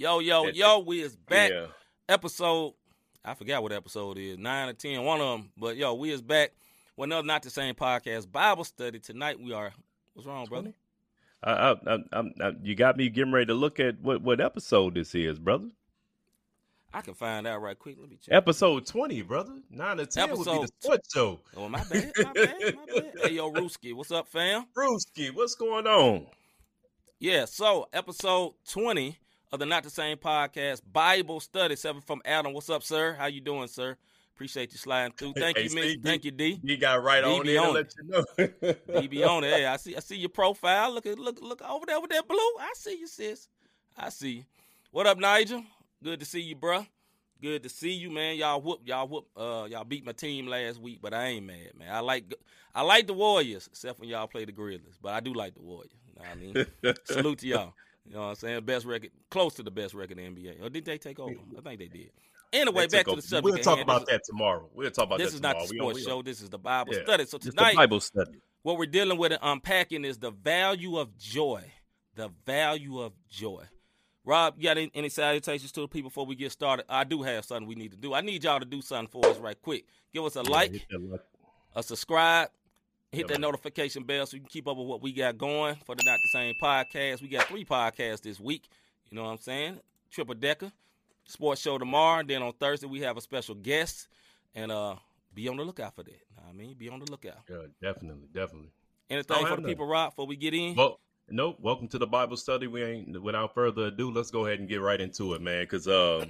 Yo, yo, yo, we is back. Yeah. Episode, I forgot what episode is, nine or ten, one of them. But yo, we is back with another Not the Same podcast Bible study. Tonight we are, what's wrong, brother? I, I, I, I'm- you got me getting ready to look at what, what episode this is, brother. I can find out right quick. Let me check. Episode 20, brother. 9 to 10 would be Episode the sports show. Oh, my bad, my bad, my bad. Hey, yo, Rooski, what's up, fam? Brewski, what's going on? Yeah, so episode 20 of the Not the Same podcast Bible study. Seven from Adam. What's up, sir? How you doing, sir? Appreciate you sliding through. Thank Hey, you. Steve, Thank you, D. You got right on it. on you know. On it. Hey, I see I see your profile. Look at look look over there with that blue. I see you, sis. I see you. What up, Nigel? Good to see you, bruh. Good to see you, man. Y'all whoop, y'all whoop, uh, y'all beat my team last week, but I ain't mad, man. I like I like the Warriors, except when y'all play the Grizzlies. But I do like the Warriors. You know what I mean? Salute to y'all. You know what I'm saying? Best record, close to the best record in the NBA. Or did they take over? I think they did. Anyway, They back to the subject. We'll talk about This- that tomorrow. We'll talk about This that is not the We sports show. This is the Bible Yeah. study. So tonight, Bible study. what we're dealing with and unpacking is the value of joy. The value of joy. Rob, you got any, any salutations to the people before we get started? I do have something we need to do. I need y'all to do something for us right quick. Give us a like, like. a subscribe, hit that notification bell so you can keep up with what we got going for the Not the Same podcast. We got three podcasts this week. You know what I'm saying? Triple Decker, Sports Show tomorrow. Then on Thursday we have a special guest, and uh, be on the lookout for that. Know what I mean, be on the lookout. Yeah, definitely, definitely. Anything don't for the people, Rob, before we get in? Well, nope. Welcome to the Bible study. We ain't without further ado. Let's go ahead and get right into it, man. Because um,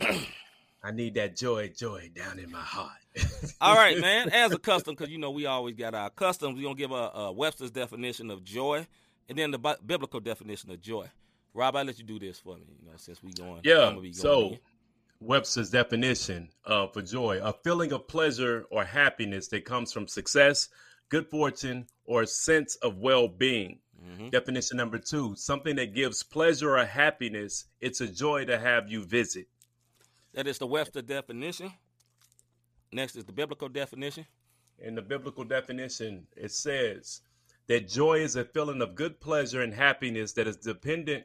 I need that joy, joy down in my heart. All right, man. As a custom, because you know we always got our customs. We're gonna give a, a Webster's definition of joy, and then the bi- biblical definition of joy. Rob, I let you do this for me. You know, since we going. Yeah. I'm going So. Webster's definition uh, for joy: a feeling of pleasure or happiness that comes from success, good fortune, or a sense of well-being. Mhm. Definition number two: something that gives pleasure or happiness. It's a joy to have you visit. That is the Webster definition. Next is the biblical definition. In the biblical definition, it says that joy is a feeling of good pleasure and happiness that is dependent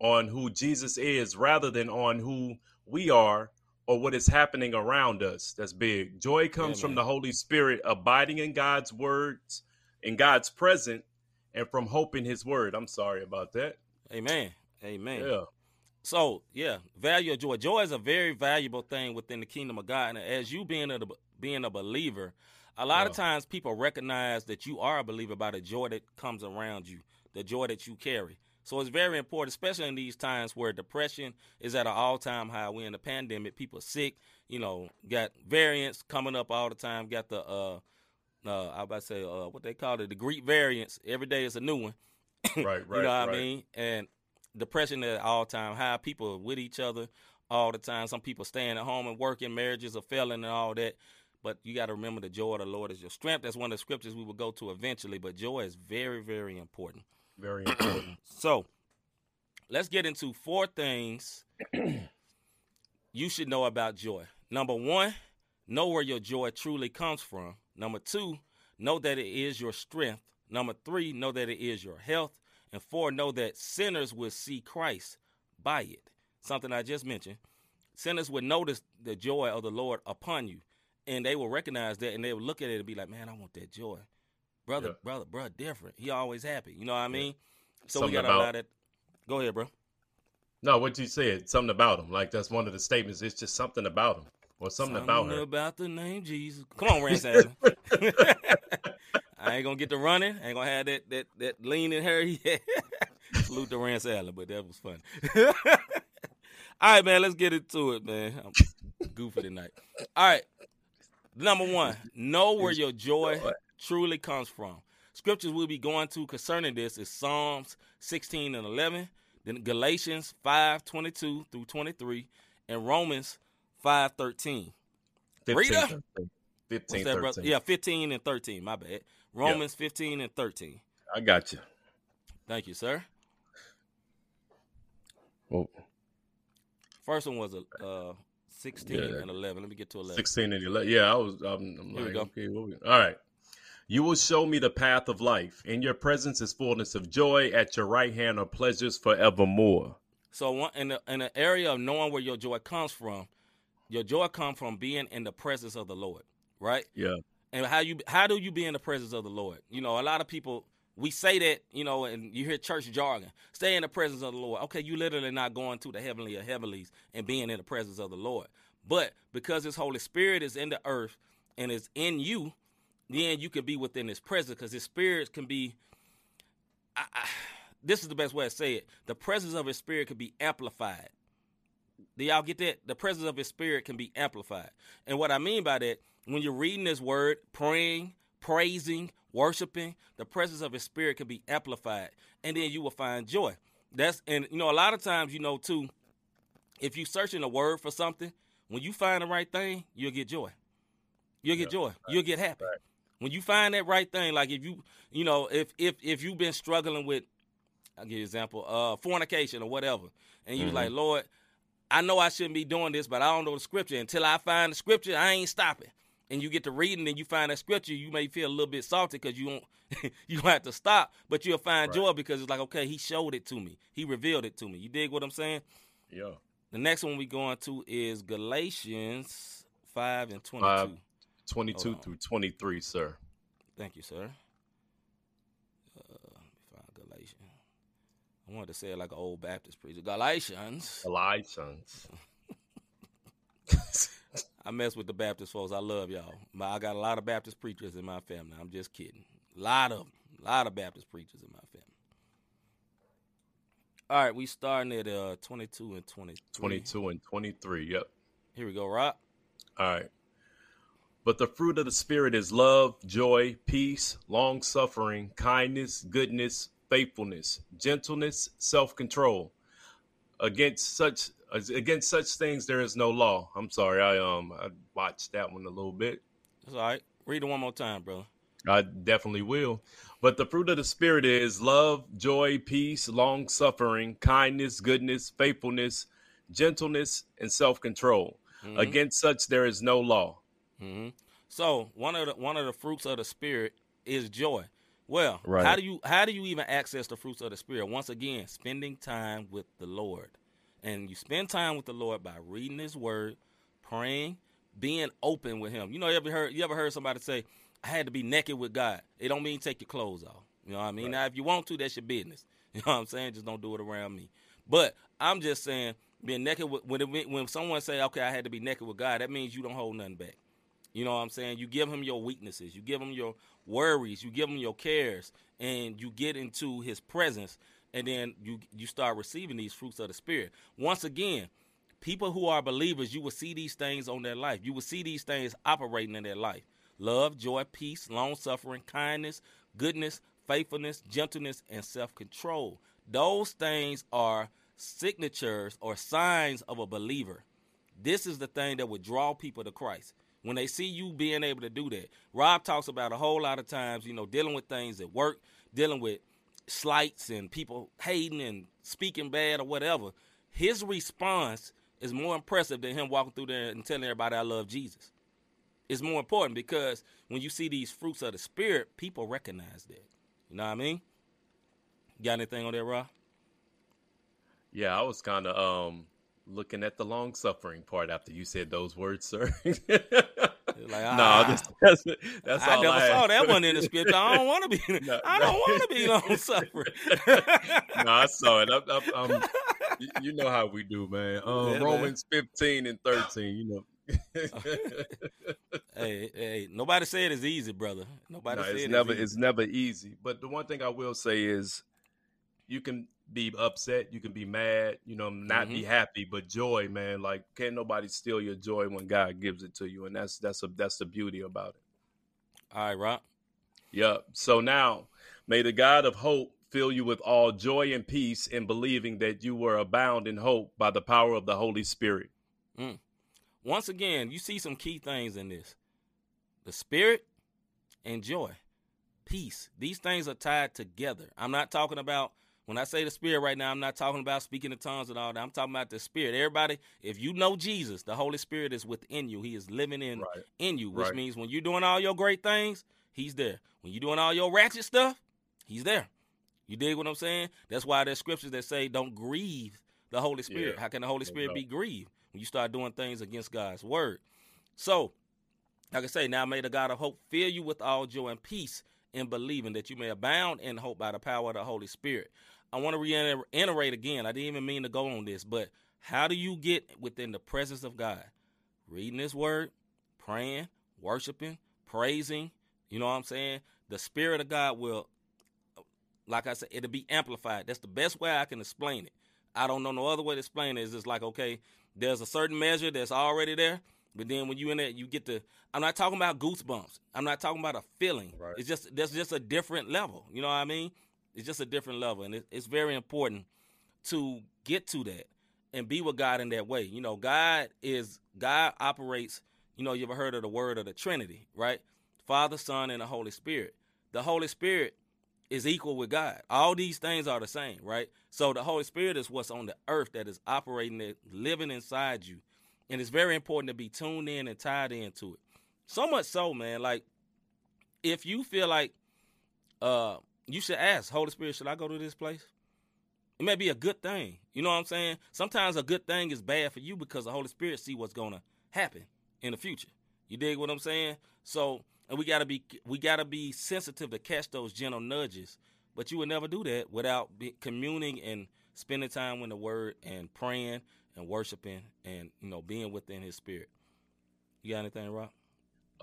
on who Jesus is rather than on who we are or what is happening around us. That's big. Joy comes Yeah, from the Holy Spirit abiding in God's words, in God's presence, and from hope in his word. I'm sorry about that. Amen. Amen. Yeah. So yeah, value of joy. Joy is a very valuable thing within the kingdom of God. And as you being a being a believer, a lot of times people recognize that you are a believer by the joy that comes around you, the joy that you carry. So it's very important, especially in these times where depression is at an all time high. We're in the pandemic, people sick, you know, got variants coming up all the time, got the uh uh I about to say uh what they call it, the Greek variants. Every day is a new one. Right, right. you know what I mean? And depression at all time high. People with each other all the time. Some people staying at home and working. Marriages are failing and all that. But you got to remember the joy of the Lord is your strength. That's one of the scriptures we will go to eventually. But joy is very, very important. Very important. So let's get into four things you should know about joy. Number one, know where your joy truly comes from. Number two, know that it is your strength. Number three, know that it is your health. And four, know that sinners will see Christ by it. Something I just mentioned. Sinners would notice the joy of the Lord upon you. And they will recognize that and they will look at it and be like, man, I want that joy. Brother, Yeah. brother, brother, different. He always happy. You know what I mean? So Something we got to about- allow that. Go ahead, bro. no, what you said, something about him. Like that's one of the statements. It's just something about him. Or something, about her. about the name Jesus. Come on, Allen. I ain't gonna get the running. I ain't gonna have that that that lean in her. Yeah. Salute to Rance Allen, but that was fun. All right, man. Let's get into it, man. I'm goofy tonight. All right. Number one, know where your joy truly comes from. Scriptures we'll be going to concerning this is Psalms 16 and 11, then Galatians 5, 22 through 23, and Romans five thirteen. 15, Rita? 15, What's that, 13. Yeah, fifteen and thirteen. My bad. Romans fifteen and thirteen. I got you. Thank you, sir. Well, First one was a uh, sixteen Yeah. and eleven. Let me get to eleven. 16 and 11. Yeah, I was. I'm, I'm Here we go. okay, we, all right. You will show me the path of life. In your presence is fullness of joy. At your right hand are pleasures forevermore. So one, in the in the area of knowing where your joy comes from, your joy comes from being in the presence of the Lord, right? Yeah. And how you how do you be in the presence of the Lord? You know, a lot of people we say that, you know, and you hear church jargon. Stay in the presence of the Lord. Okay, you literally not going to the heavenly or heavenlies and being in the presence of the Lord. But because His Holy Spirit is in the earth and is in you, then you can be within His presence because His Spirit can be. I, I, this is the best way to say it. The presence of His Spirit can be amplified. Do y'all get that? The presence of His Spirit can be amplified. And what I mean by that, when you're reading His Word, praying, praising, worshiping, the presence of His Spirit can be amplified, and then you will find joy. That's and you know a lot of times you know too, if you searching a word for something, when you find the right thing, you'll get joy. You'll get Yeah, joy. You'll get happy. right. When you find that right thing, like if you you know if if if you've been struggling with, I'll give you an example, uh, fornication or whatever, and you Mhm. like Lord, I know I shouldn't be doing this, but I don't know the scripture. Until I find the scripture, I ain't stopping. And you get to reading and you find that scripture, you may feel a little bit salty because you won't you don't have to stop, but you'll find Right. joy because it's like, okay, he showed it to me. He revealed it to me. You dig what I'm saying? Yeah. The next one we going to is Galatians 5 and 22. Five. 22 through 23, sir. Thank you, sir. Uh, let me find Galatians. I wanted to say it like an old Baptist preacher. Galatians. Galatians. I mess with the Baptist folks. I love y'all. My, I got a lot of Baptist preachers in my family. I'm just kidding. A lot of. A lot of Baptist preachers in my family. All right, we starting at uh 22 and 23. 22 and 23. Yep. Here we go, Rob. All right. But the fruit of the Spirit is love, joy, peace, long suffering, kindness, goodness, faithfulness, gentleness, self control. Against such against such things there is no law. I'm sorry, I um I watched that one a little bit. That's all right. Read it one more time, bro. I definitely will. But the fruit of the Spirit is love, joy, peace, long suffering, kindness, goodness, faithfulness, gentleness, and self control. Mhm. Against such there is no law. hmm So one of the one of the fruits of the spirit is joy. Well, Right. how do you how do you even access the fruits of the spirit? Once again, spending time with the Lord, and you spend time with the Lord by reading His Word, praying, being open with Him. You know, you ever heard you ever heard somebody say, "I had to be naked with God." It don't mean take your clothes off. You know what I mean? Right. Now, if you want to, that's your business. You know what I'm saying? Just don't do it around me. But I'm just saying, being naked with, when it, when someone say, "Okay, I had to be naked with God," that means you don't hold nothing back. You know what I'm saying? You give him your weaknesses, you give him your worries, you give him your cares, and you get into his presence, and then you you start receiving these fruits of the spirit. Once again, people who are believers, you will see these things on their life. You will see these things operating in their life. Love, joy, peace, long suffering, kindness, goodness, faithfulness, gentleness, and self control. Those things are signatures or signs of a believer. This is the thing that would draw people to Christ. When they see you being able to do that, Rob talks about a whole lot of times, you know, dealing with things at work, dealing with slights and people hating and speaking bad or whatever. His response is more impressive than him walking through there and telling everybody I love Jesus. It's more important because when you see these fruits of the spirit, people recognize that. You know what I mean? Got anything on there, Rob? Yeah, I was kind of um looking at the long suffering part after you said those words, sir. Like, no, ah. that's that's, that's I all never I saw that one in the scripture. I don't want to be. No, I don't want to be long suffering. no, I saw it. I, I, um, you, know how we do, man. Um, Yeah, man. Romans fifteen and thirteen. You know. hey, hey, nobody said it's easy, brother. Nobody No, said it's it's never easy. it's never easy. But the one thing I will say is you can be upset, you can be mad, you know, not Mm-hmm. be happy, but joy, man, like can't nobody steal your joy when God gives it to you. And that's that's a that's the beauty about it. All right, Rob. Yep. So now may the God of hope fill you with all joy and peace in believing that you were abound in hope by the power of the Holy Spirit. Once again, you see some key things in this the spirit and joy, peace. These things are tied together. I'm not talking about, when I say the spirit right now, I'm not talking about speaking in tongues and all that. I'm talking about the spirit. Everybody, if you know Jesus, the Holy Spirit is within you. He is living in Right. in you, which Right. means when you're doing all your great things, he's there. When you're doing all your ratchet stuff, he's there. You dig what I'm saying? That's why there's scriptures that say don't grieve the Holy Spirit. Yeah. How can the Holy Spirit be grieved when you start doing things against God's word? So, like I say, now may the God of hope fill you with all joy and peace in believing that you may abound in hope by the power of the Holy Spirit. I want to reiterate again. I didn't even mean to go on this, but how do you get within the presence of God? Reading His Word, praying, worshiping, praising. You know what I'm saying? The Spirit of God will, like I said, it'll be amplified. That's the best way I can explain it. I don't know no other way to explain it. It's just like, okay, there's a certain measure that's already there, but then when you in there, you get the. I'm not talking about goosebumps. I'm not talking about a feeling. Right. It's just that's just a different level. You know what I mean? It's just a different level, and it, it's very important to get to that and be with God in that way. You know, God is God operates. You know, you ever heard of the word of the Trinity, right? Father, Son, and the Holy Spirit. The Holy Spirit is equal with God. All these things are the same, right? So the Holy Spirit is what's on the earth that is operating it, living inside you. And it's very important to be tuned in and tied into it. So much so, man, like if you feel like uh you should ask, Holy Spirit, should I go to this place? It may be a good thing. You know what I'm saying? Sometimes a good thing is bad for you because the Holy Spirit see what's gonna happen in the future. You dig what I'm saying? So and we gotta be we gotta be sensitive to catch those gentle nudges. But you would never do that without communing and spending time with the Word and praying and worshiping and you know being within His Spirit. You got anything, Rob?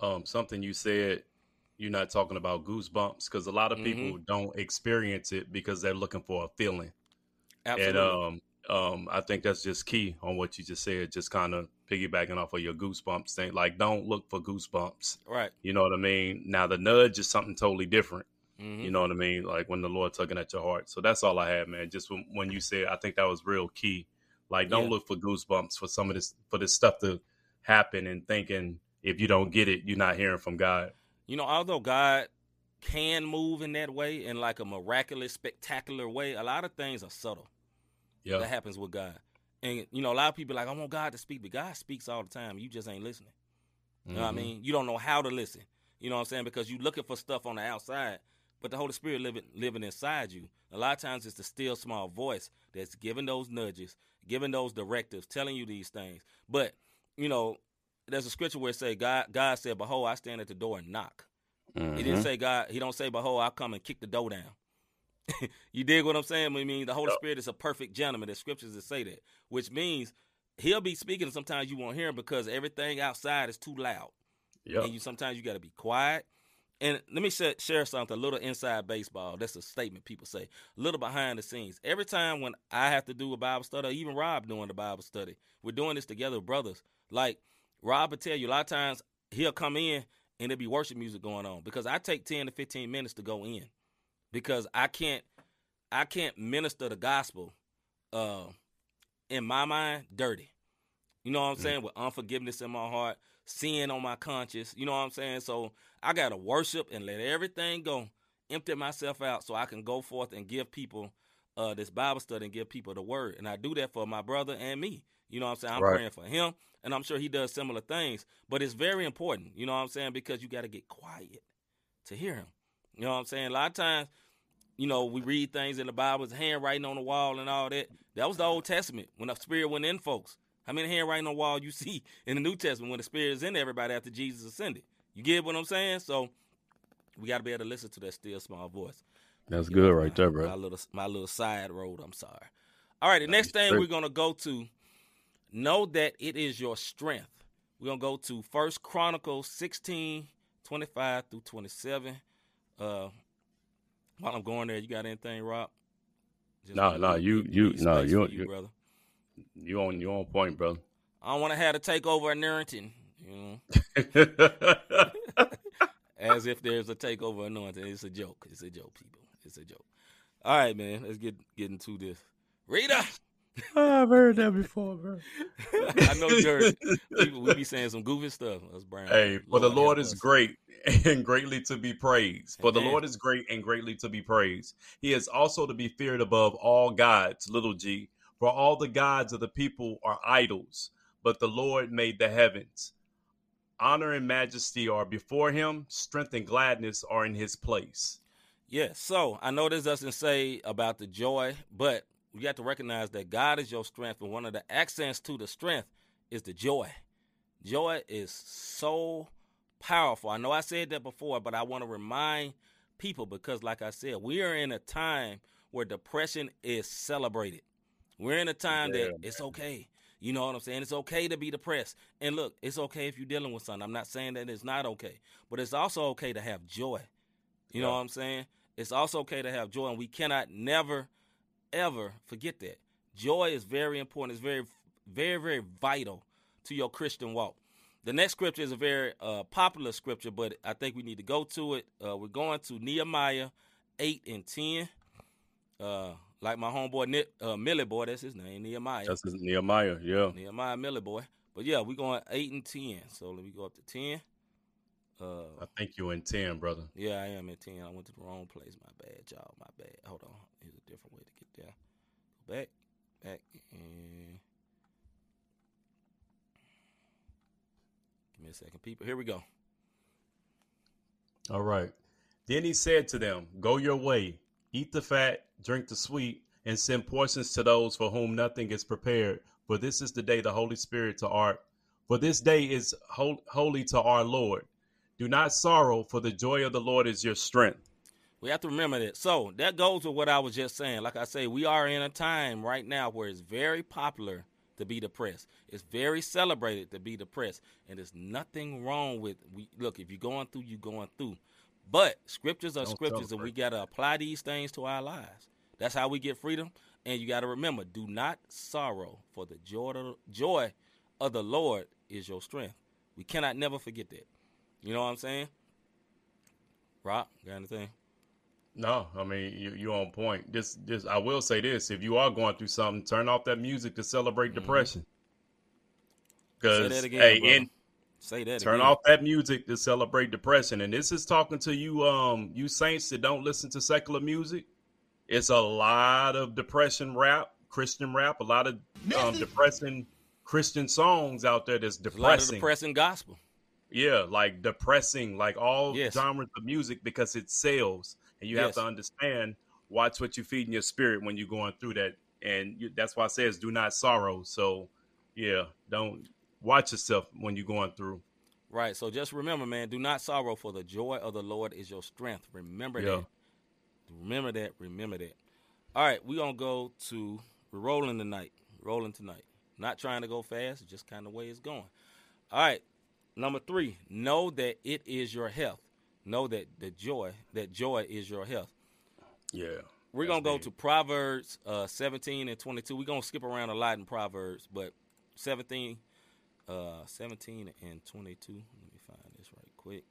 um, something you said you're not talking about goosebumps because a lot of people don't experience it because they're looking for a feeling Absolutely. and um, um, i think that's just key on what you just said just kind of piggybacking off of your goosebumps thing like don't look for goosebumps right. you know what i mean now the nudge is something totally different Mhm. you know what i mean like when the lord tugging at your heart so that's all i had man just when, when you said i think that was real key like don't Yeah. look for goosebumps for some of this for this stuff to happen and thinking if you don't get it you're not hearing from god You know, although God can move in that way, in like a miraculous, spectacular way, a lot of things are subtle yeah that happens with God. And you know, a lot of people are like, I want God to speak, but God speaks all the time. You just ain't listening. You know what I Mhm. mean? You don't know how to listen. You know what I'm saying? Because you're looking for stuff on the outside, but the Holy Spirit living living inside you. A lot of times it's the still small voice that's giving those nudges, giving those directives, telling you these things. But, you know, there's a scripture where it say God God said, Behold, I stand at the door and knock. He Mhm. didn't say God. He don't say, "Behold, I'll come and kick the door down." you dig what I'm saying? I mean, the Holy. Spirit is a perfect gentleman. There's scriptures that say that, which means He'll be speaking. and Sometimes you won't hear him because everything outside is too loud, Yep. and you sometimes you got to be quiet. And let me share, share something. A little inside baseball. That's a statement people say. A little behind the scenes. Every time when I have to do a Bible study, or even Rob doing the Bible study, we're doing this together, brothers. Like Rob will tell you, a lot of times he'll come in and there'll be worship music going on because I take ten to fifteen minutes to go in because I can't I can't minister the gospel uh, in my mind dirty. You know what I'm Mm. saying? With unforgiveness in my heart, sin on my conscience. You know what I'm saying? So I gotta worship and let everything go, empty myself out so I can go forth and give people uh, this Bible study and give people the word. And I do that for my brother and me. You know what I'm saying? I'm Right. praying for him, and I'm sure he does similar things. But it's very important, you know what I'm saying? Because you got to get quiet to hear him. You know what I'm saying? A lot of times, you know, we read things in the Bible, it's handwriting on the wall and all that. That was the Old Testament when the Spirit went in folks. How many handwriting on the wall you see in the New Testament when the Spirit is in everybody after Jesus ascended? You get what I'm saying? So we got to be able to listen to that still small voice. That's You good know, right there, My bro. little my little side road. I'm sorry. All right, the next thing we're gonna go to, know that it is your strength. We're gonna go to First Chronicles 16, 25 through 27. Uh, while I'm going there, you got anything, Rob? Just Nah, wanna nah, you- you- space you- you- brother. You on you on point, bro. I don't want to have to take over anointing, you know, as if there's a takeover anointing. It's a joke. It's a joke, people. It's a joke. All right, man. Let's get get into this. Rita, ah, I've heard that before, bro. I know you heard. We, we be saying some goofy stuff. Us Brown. Hey, for the Lord is us. great and greatly to be praised. For the Lord is great and greatly to be praised. He is also to be feared above all gods, little g. For all the gods of the people are idols, but the Lord made the heavens. Honor and majesty are before him, strength and gladness are in his place. Yes. So I know this doesn't say about the joy, but we have to recognize that God is your strength, and one of the accents to the strength is the joy. Joy is so powerful. I know I said that before, but I want to remind people because, like I said, we are in a time where depression is celebrated. We're in a time Yeah, that it's okay. You know what I'm saying? It's okay to be depressed. And look, it's okay if you're dealing with something. I'm not saying that it's not okay, but it's also okay to have joy. You know what I'm saying? It's also okay to have joy, and we cannot never, ever forget that. Joy is very important. It's very, very, very vital to your Christian walk. The next scripture is a very uh, popular scripture, but I think we need to go to it. Uh, we're going to Nehemiah 8 and 10. Uh, like my homeboy, Ni- uh, Millie Boy, that's his name, Nehemiah. That's his Nehemiah, yeah. Nehemiah Millie Boy. But yeah, we're going 8 and 10. So let me go up to 10. Uh, I think you're in 10, brother. yeah, I am in 10. I went to the wrong place. My bad, y'all. My bad. Hold on. Here's a different way to get there. Go back, back, and give me a second, people. Here we go. All right. Then he said to them, Go your way, eat the fat, drink the sweet, and send portions to those for whom nothing is prepared. For this is the day the Holy Spirit to art. for this day is hol- holy to our Lord. Do not sorrow, for the joy of the Lord is your strength. We have to remember that. So that goes with what I was just saying. Like I say, we are in a time right now where it's very popular to be depressed. It's very celebrated to be depressed, and there's nothing wrong with. We look if you're going through, you're going through. But scriptures are Don't scriptures, and we got to apply these things to our lives. That's how we get freedom. And you got to remember, do not sorrow, for the joy of, the Lord is your strength. We cannot never forget that. You know what I'm saying? Rock, got anything? No, I mean you you on point. This this I will say this: if you are going through something, turn off that music to celebrate mm-hmm. depression. Because hey, brother. in Say that. Turn again. off that music to celebrate depression. And this is talking to you, um, you saints that don't listen to secular music. It's a lot of depression rap, Christian rap, a lot of um, depressing Christian songs out there that's There's a lot of depressing. depressing gospel. Yeah, like depressing, like all Yes. genres of music because it sells, and you have to understand. Watch what you feed in your spirit when you're going through that, and you, that's why it says, "Do not sorrow." So, yeah, don't watch yourself when you're going through. Right. So just remember, man, do not sorrow, for the joy of the Lord is your strength. Remember Yeah. that. Remember that. Remember that. All right, we're gonna go to we're rolling tonight. Rolling tonight. Not trying to go fast, just kind of way it's going. All right. Number three, know that it is your health. Know that the joy, that joy is your health. Yeah, We're gonna go big. to Proverbs uh, 17 and 22. We're gonna skip around a lot in Proverbs, but 17, uh, 17 and 22. Let me find this right quick.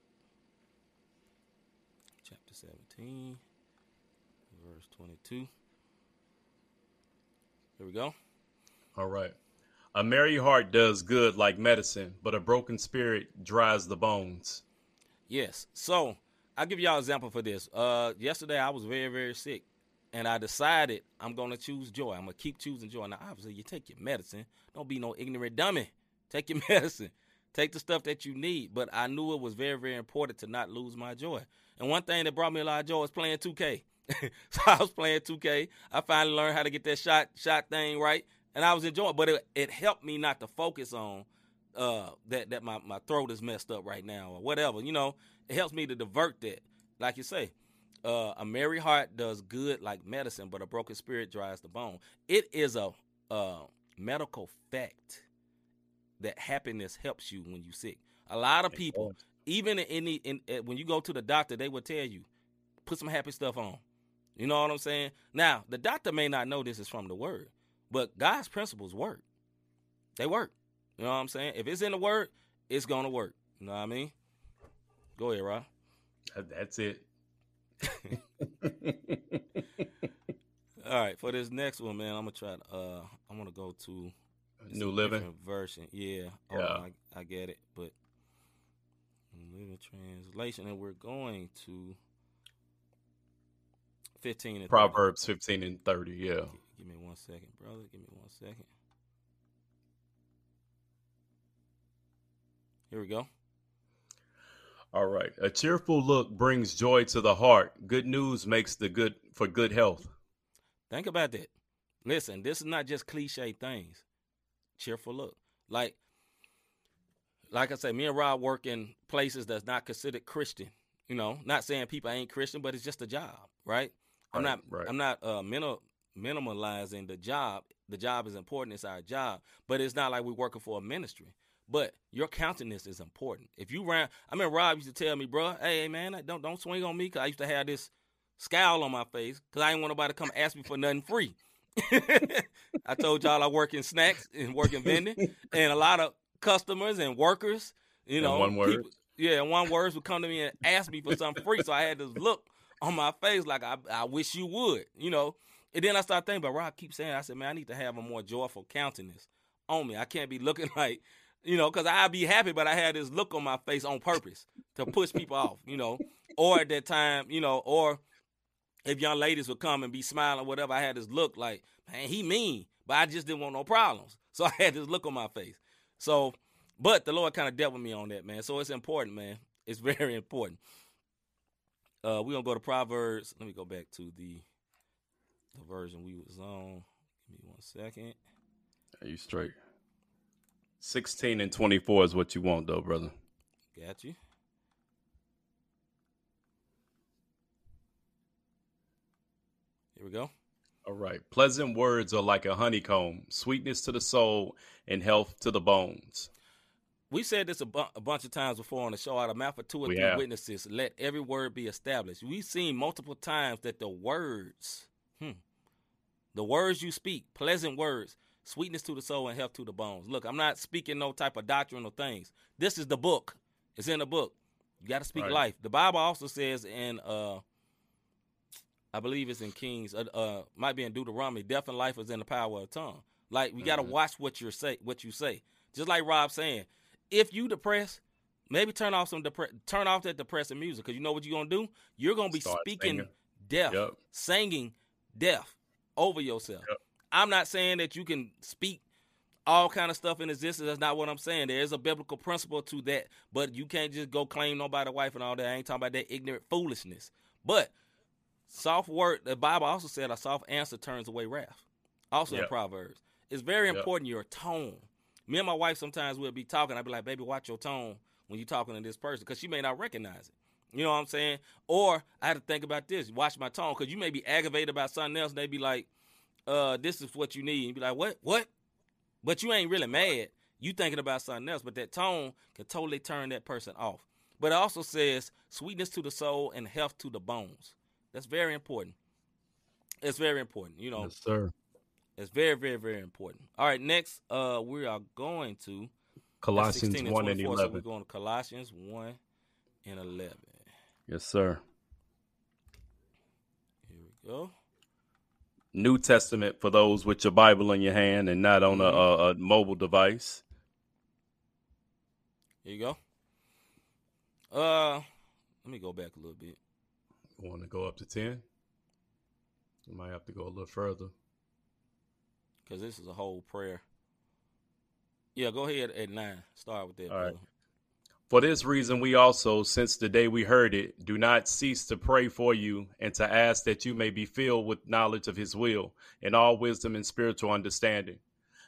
Chapter 17, verse 22. Here we go. All right. A merry heart does good like medicine, but a broken spirit dries the bones. Yes. So I'll give y'all an example for this. Uh, yesterday I was very, very sick, and I decided I'm gonna choose joy. I'm gonna keep choosing joy. Now, obviously, you take your medicine. Don't be no ignorant dummy. Take your medicine. Take the stuff that you need. But I knew it was very, very important to not lose my joy. And one thing that brought me a lot of joy was playing 2K. so I was playing 2K. I finally learned how to get that shot shot thing right, and I was enjoying. It. But it, it helped me not to focus on uh, that that my, my throat is messed up right now or whatever. You know, it helps me to divert that. Like you say, uh, a merry heart does good like medicine, but a broken spirit dries the bone. It is a uh, medical fact that happiness helps you when you're sick. A lot of people, even in any in, in when you go to the doctor, they will tell you put some happy stuff on. You know what I'm saying? Now, the doctor may not know this is from the word, but God's principles work. They work. You know what I'm saying? If it's in the word, it's gonna work. You know what I mean? Go ahead, Rob. That's it. All right, for this next one, man, I'm gonna try. To, uh, I'm gonna go to it's New Living. version. Yeah, oh, Yeah. on, I, I get it, but Living translation, and we're going to 15 and 30. Proverbs 15 and 30. Yeah. Gi- Give me one second, brother. Give me one second. Here we go. All right. A cheerful look brings joy to the heart. Good news makes the good for good health. Think about that. Listen, this is not just cliche things. Cheerful look. Like like I said, me and Rob work in places that's not considered Christian. You know, not saying people ain't Christian, but it's just a job, right? I'm not right. I'm not uh minimal, minimalizing the job. The job is important, it's our job. But it's not like we're working for a ministry. But your countenance is important. If you ran, I mean, Rob used to tell me, bro, hey man, don't don't swing on me, cause I used to have this scowl on my face, cause I didn't want nobody to come ask me for nothing free. I told y'all I work in snacks and work in vending, and a lot of customers and workers, you In know, one word? people- yeah, one words would come to me and ask me for something free. So I had this look on my face like I, I wish you would, you know. And then I started thinking, but Rob keeps saying, I said, man, I need to have a more joyful countenance on me. I can't be looking like, you know, because I'd be happy, but I had this look on my face on purpose to push people off, you know. Or at that time, you know, or if young ladies would come and be smiling, whatever, I had this look like, man, he mean, but I just didn't want no problems. So I had this look on my face. So, but the Lord kind of dealt with me on that, man. So it's important, man. It's very important. Uh, we're gonna go to Proverbs. Let me go back to the the version we was on. Give me one second. Are you straight? 16 and 24 is what you want, though, brother. Got you. Here we go. All right. Pleasant words are like a honeycomb, sweetness to the soul and health to the bones. We said this a, bu- a bunch of times before on the show. Out of mouth of two or We three have. witnesses, let every word be established. We've seen multiple times that the words, hmm, the words you speak, pleasant words, sweetness to the soul and health to the bones. Look, I'm not speaking no type of doctrinal things. This is the book. It's in the book. You got to speak Right. life. The Bible also says in, uh, I believe it's in Kings, uh, uh, might be in Deuteronomy. Death and life is in the power of tongue. Like we got to Mhm. watch what you say. What you say. Just like Rob saying, if you depressed, maybe turn off some depre- turn off that depressing music because you know what you're gonna do. You're gonna be Start speaking singing. death, Yep. singing death over yourself. Yep. I'm not saying that you can speak all kind of stuff in existence. That's not what I'm saying. There is a biblical principle to that, but you can't just go claim nobody wife and all that. I ain't talking about that ignorant foolishness. But soft word, the Bible also said a soft answer turns away wrath. Also in Proverbs, it's very Yep. important your tone. Me and my wife sometimes we'll be talking. I'll be like, "Baby, watch your tone when you're talking to this person," because she may not recognize it. You know what I'm saying? Or I had to think about this. Watch my tone, because you may be aggravated about something else, and they be like, "Uh, this is what you need." And be like, "What? What?" But you ain't really mad. You thinking about something else. But that tone can totally turn that person off. But it also says sweetness to the soul and health to the bones. That's very important. It's very important. You know, Yes, sir. it's very, very, very important. All right, next, uh, we are going to Colossians 16 1 and eleven. So we're going to Colossians 1 and 11. Yes, sir. Here we go. New Testament for those with your Bible in your hand and not on a, Mm-hmm. a, a mobile device. Here you go. Uh, let me go back a little bit. You want to go up to 10? You might have to go a little further. because this is a whole prayer. Yeah, go ahead at nine. Start with that. All right. For this reason, we also, since the day we heard it, do not cease to pray for you and to ask that you may be filled with knowledge of his will and all wisdom and spiritual understanding,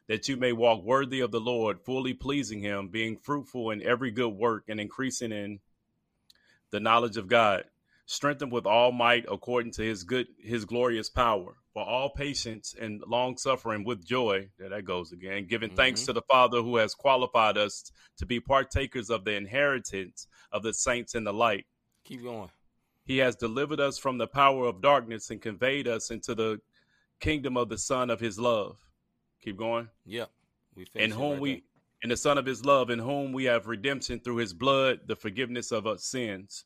that you may walk worthy of the Lord, fully pleasing him, being fruitful in every good work and increasing in the knowledge of God, strengthened with all might according to his good his glorious power, for all patience and long suffering with joy. There that goes again, giving thanks Mhm. to the Father who has qualified us to be partakers of the inheritance of the saints in the light. Keep going. He has delivered us from the power of darkness and conveyed us into the kingdom of the Son of his love. Keep going. Yep. We In whom right we in the Son of his love, in whom we have redemption through his blood, the forgiveness of our sins.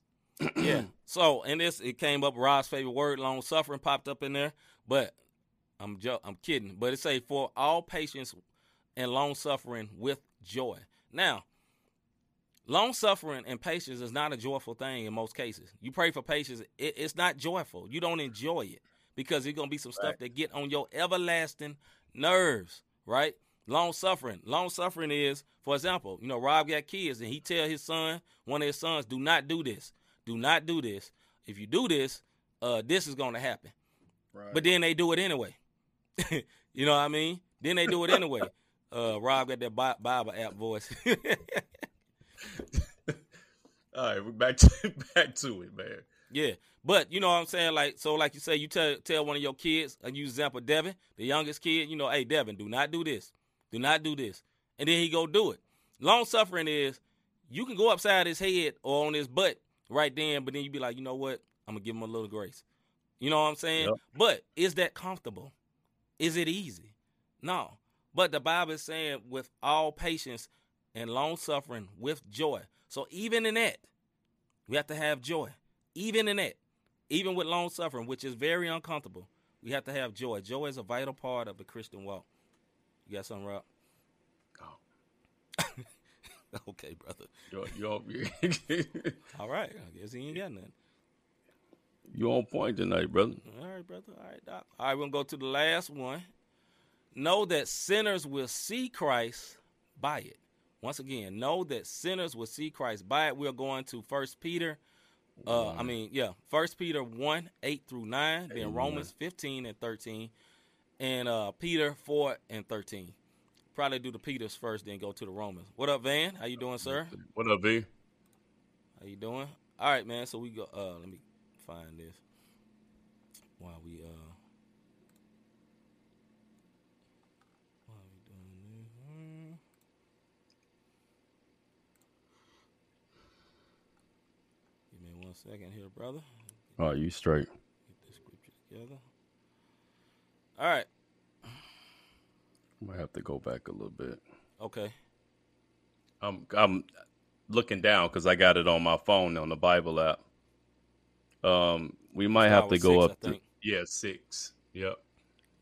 Yeah. So in this, it came up. Rob's favorite word, long suffering, popped up in there. But I'm jo- I'm kidding, but it say for all patience and long suffering with joy. Now, long suffering and patience is not a joyful thing in most cases. You pray for patience, it, it's not joyful. You don't enjoy it because there's gonna be some stuff that get on your everlasting nerves, right? Long suffering. Long suffering is, for example, you know, Rob got kids and he tell his son, one of his sons, do not do this. Do not do this. If you do this, uh, this is gonna happen. Right. But then they do it anyway. you know what I mean? Then they do it anyway. Uh, Rob got that Bi- Bible app voice. All right, we're back to back to it, man. yeah, but you know what I'm saying? Like, so like you say, you tell tell one of your kids, and use example Devin, the youngest kid, you know, hey Devin, do not do this, do not do this, and then he go do it. Long suffering is you can go upside his head or on his butt right then, but then you be like, you know what? I'm gonna give him a little grace. You know what I'm saying? Yep. But is that comfortable? Is it easy? No. But the Bible is saying with all patience and long suffering with joy. So even in that, we have to have joy. Even in that, even with long suffering, which is very uncomfortable, we have to have joy. Joy is a vital part of the Christian walk. You got something, Rob? Oh, okay, brother. you're, you're, All right. I guess he ain't got nothing. you on point tonight, brother. All right, brother. All right, Doc. All right, we're going to go to the last one. Know that sinners will see Christ by it. Once again, know that sinners will see Christ by it. We're going to First Peter. Uh, I mean, yeah, First Peter one eight through nine, then Amen. Romans fifteen and thirteen, and uh, Peter four and thirteen. Probably do the Peters first, then go to the Romans. What up, Van? How you doing, sir? What up, V? How you doing? All right, man. So we go. Uh, let me find this while we uh. While we doing this. Hmm. Give me one second here, brother. Oh, you straight. Get this scripture together. All right. Might have to go back a little bit. Okay. I'm I'm looking down because I got it on my phone on the Bible app. Um, we might have to go six, up to yeah six. Yep.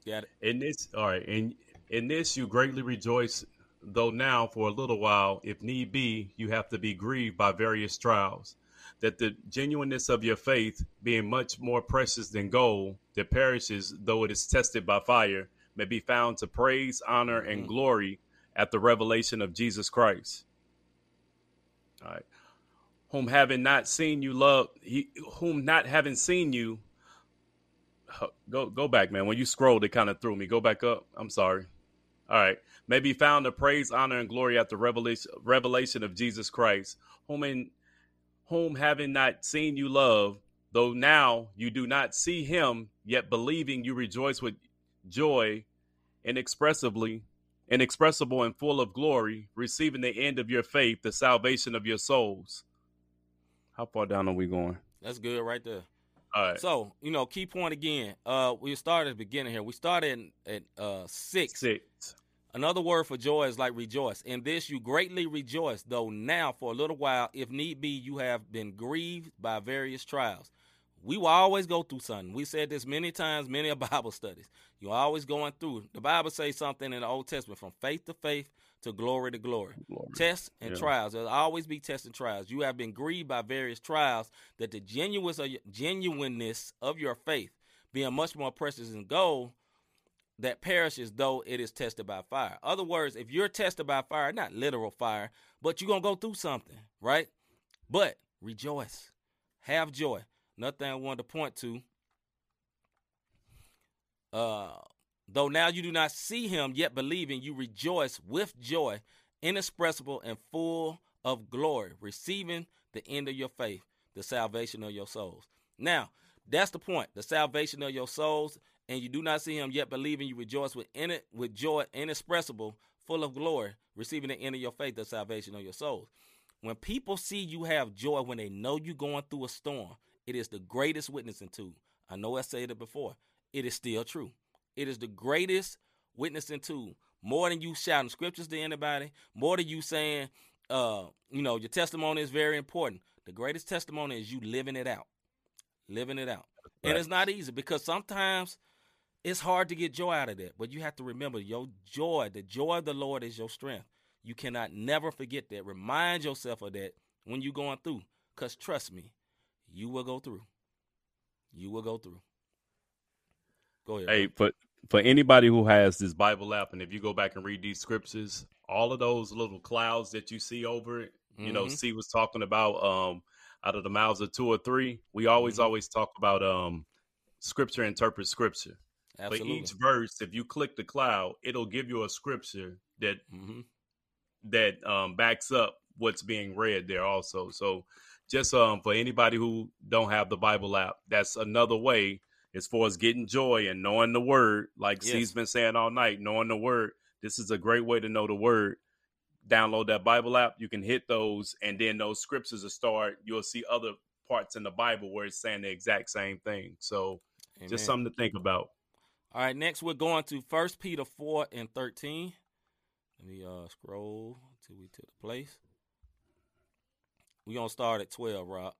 Got it. In this, all right, in in this you greatly rejoice, though now for a little while, if need be, you have to be grieved by various trials, that the genuineness of your faith, being much more precious than gold that perishes though it is tested by fire, may be found to praise, honor, and Mhm. glory at the revelation of Jesus Christ. All right. Whom having not seen you love, he, whom not having seen you go go back, man. When you scrolled, it kind of threw me. Go back up. I'm sorry. All right. May be found to praise, honor, and glory at the revelation revelation of Jesus Christ, whom in whom having not seen you love, though now you do not see him, yet believing you rejoice with joy inexpressibly, inexpressible and full of glory, receiving the end of your faith, the salvation of your souls. How far down are we going? That's good right there. All right. So, you know, key point again. Uh, we started at the beginning here. We started at uh six. Six. Another word for joy is like rejoice. In this you greatly rejoice, though now for a little while, if need be, you have been grieved by various trials. We will always go through something. We said this many times, many of Bible studies. You're always going through. The Bible says something in the Old Testament from faith to faith to glory to glory. Glory. Tests and Yeah. trials. There'll always be tests and trials. You have been grieved by various trials that the genuineness of your, genuineness of your faith, being much more precious than gold, that perishes though it is tested by fire. Other words, if you're tested by fire, not literal fire, but you're gonna go through something, right? But rejoice, have joy. Another thing I wanted to point to. Uh, though now you do not see him, yet believing, you rejoice with joy, inexpressible and full of glory, receiving the end of your faith, the salvation of your souls. Now, that's the point. The salvation of your souls, and you do not see him yet believing you rejoice with in it with joy inexpressible, full of glory, receiving the end of your faith, the salvation of your souls. When people see you have joy when they know you're going through a storm, it is the greatest witnessing tool. I know I said it before. It is still true. It is the greatest witnessing tool. More than you shouting scriptures to anybody, more than you saying, uh, you know, your testimony is very important. The greatest testimony is you living it out. Living it out. And it's not easy because sometimes It's hard to get joy out of that, but you have to remember your joy, the joy of the Lord is your strength. You cannot never forget that. Remind yourself of that when you're going through. Because trust me, you will go through. You will go through. Go ahead. Hey, for for anybody who has this Bible app, and if you go back and read these scriptures, all of those little clouds that you see over it, you know, Mhm. C was talking about um out of the mouths of two or three. We always Mhm. always talk about um scripture interprets scripture. Absolutely. For each verse, if you click the cloud, it'll give you a scripture that hmm that um, backs up what's being read there also. So just um, for anybody who don't have the Bible app, that's another way as far as getting joy and knowing the word, like Yes. C's been saying all night, knowing the word. This is a great way to know the word. Download that Bible app. You can hit those, and then those scriptures will start. You'll see other parts in the Bible where it's saying the exact same thing. So Amen. just something to think about. All right, next we're going to First Peter 4 and 13. Let me uh scroll till we to the place. We're gonna start at 12, Rob.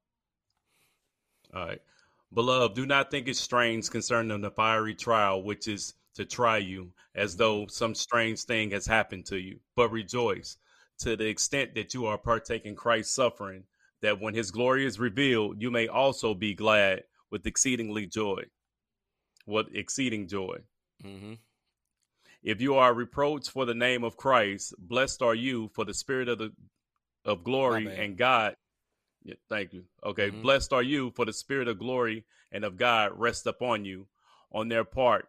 All right. Beloved, do not think it strange concerning the fiery trial which is to try you, as though some strange thing has happened to you, but rejoice to the extent that you are partaking Christ's suffering, that when his glory is revealed, you may also be glad with exceedingly joy. What exceeding joy. Mm-hmm. If you are reproached for the name of Christ, blessed are you for the spirit of the of glory and God. Yeah, thank you. Okay, Mhm. blessed are you for the spirit of glory and of God rest upon you. On their part,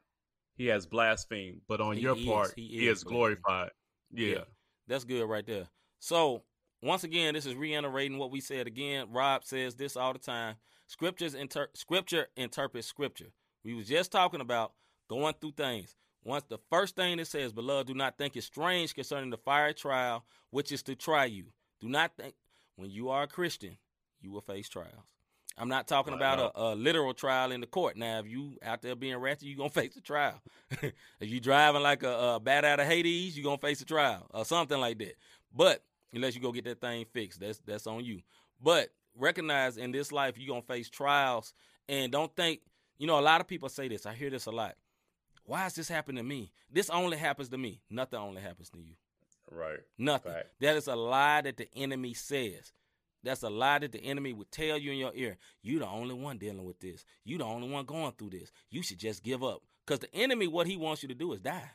he has blasphemed, but on He your is. part, He he, is is glorified. Yeah. Yeah. That's good right there. So once again, this is reiterating what we said again. Rob says this all the time. Scriptures inter- scripture interprets scripture. We was just talking about going through things. Once the first thing it says, beloved, do not think it strange concerning the fire trial, which is to try you. Do not think when you are a Christian, you will face trials. I'm not talking about a, a literal trial in the court. Now, if you out there being ratchet, you're gonna face a trial. if you driving like a, a bat out of Hades, you're gonna face a trial or something like that. But unless you go get that thing fixed, that's that's on you. But recognize in this life you're gonna face trials, and don't think. You know, a lot of people say this. I hear this a lot. Why is this happening to me? This only happens to me. Nothing only happens to you. Right. Nothing. Fact. That is a lie that the enemy says. That's a lie that the enemy would tell you in your ear. You the only one dealing with this. You the only one going through this. You should just give up. Because the enemy, what he wants you to do is die.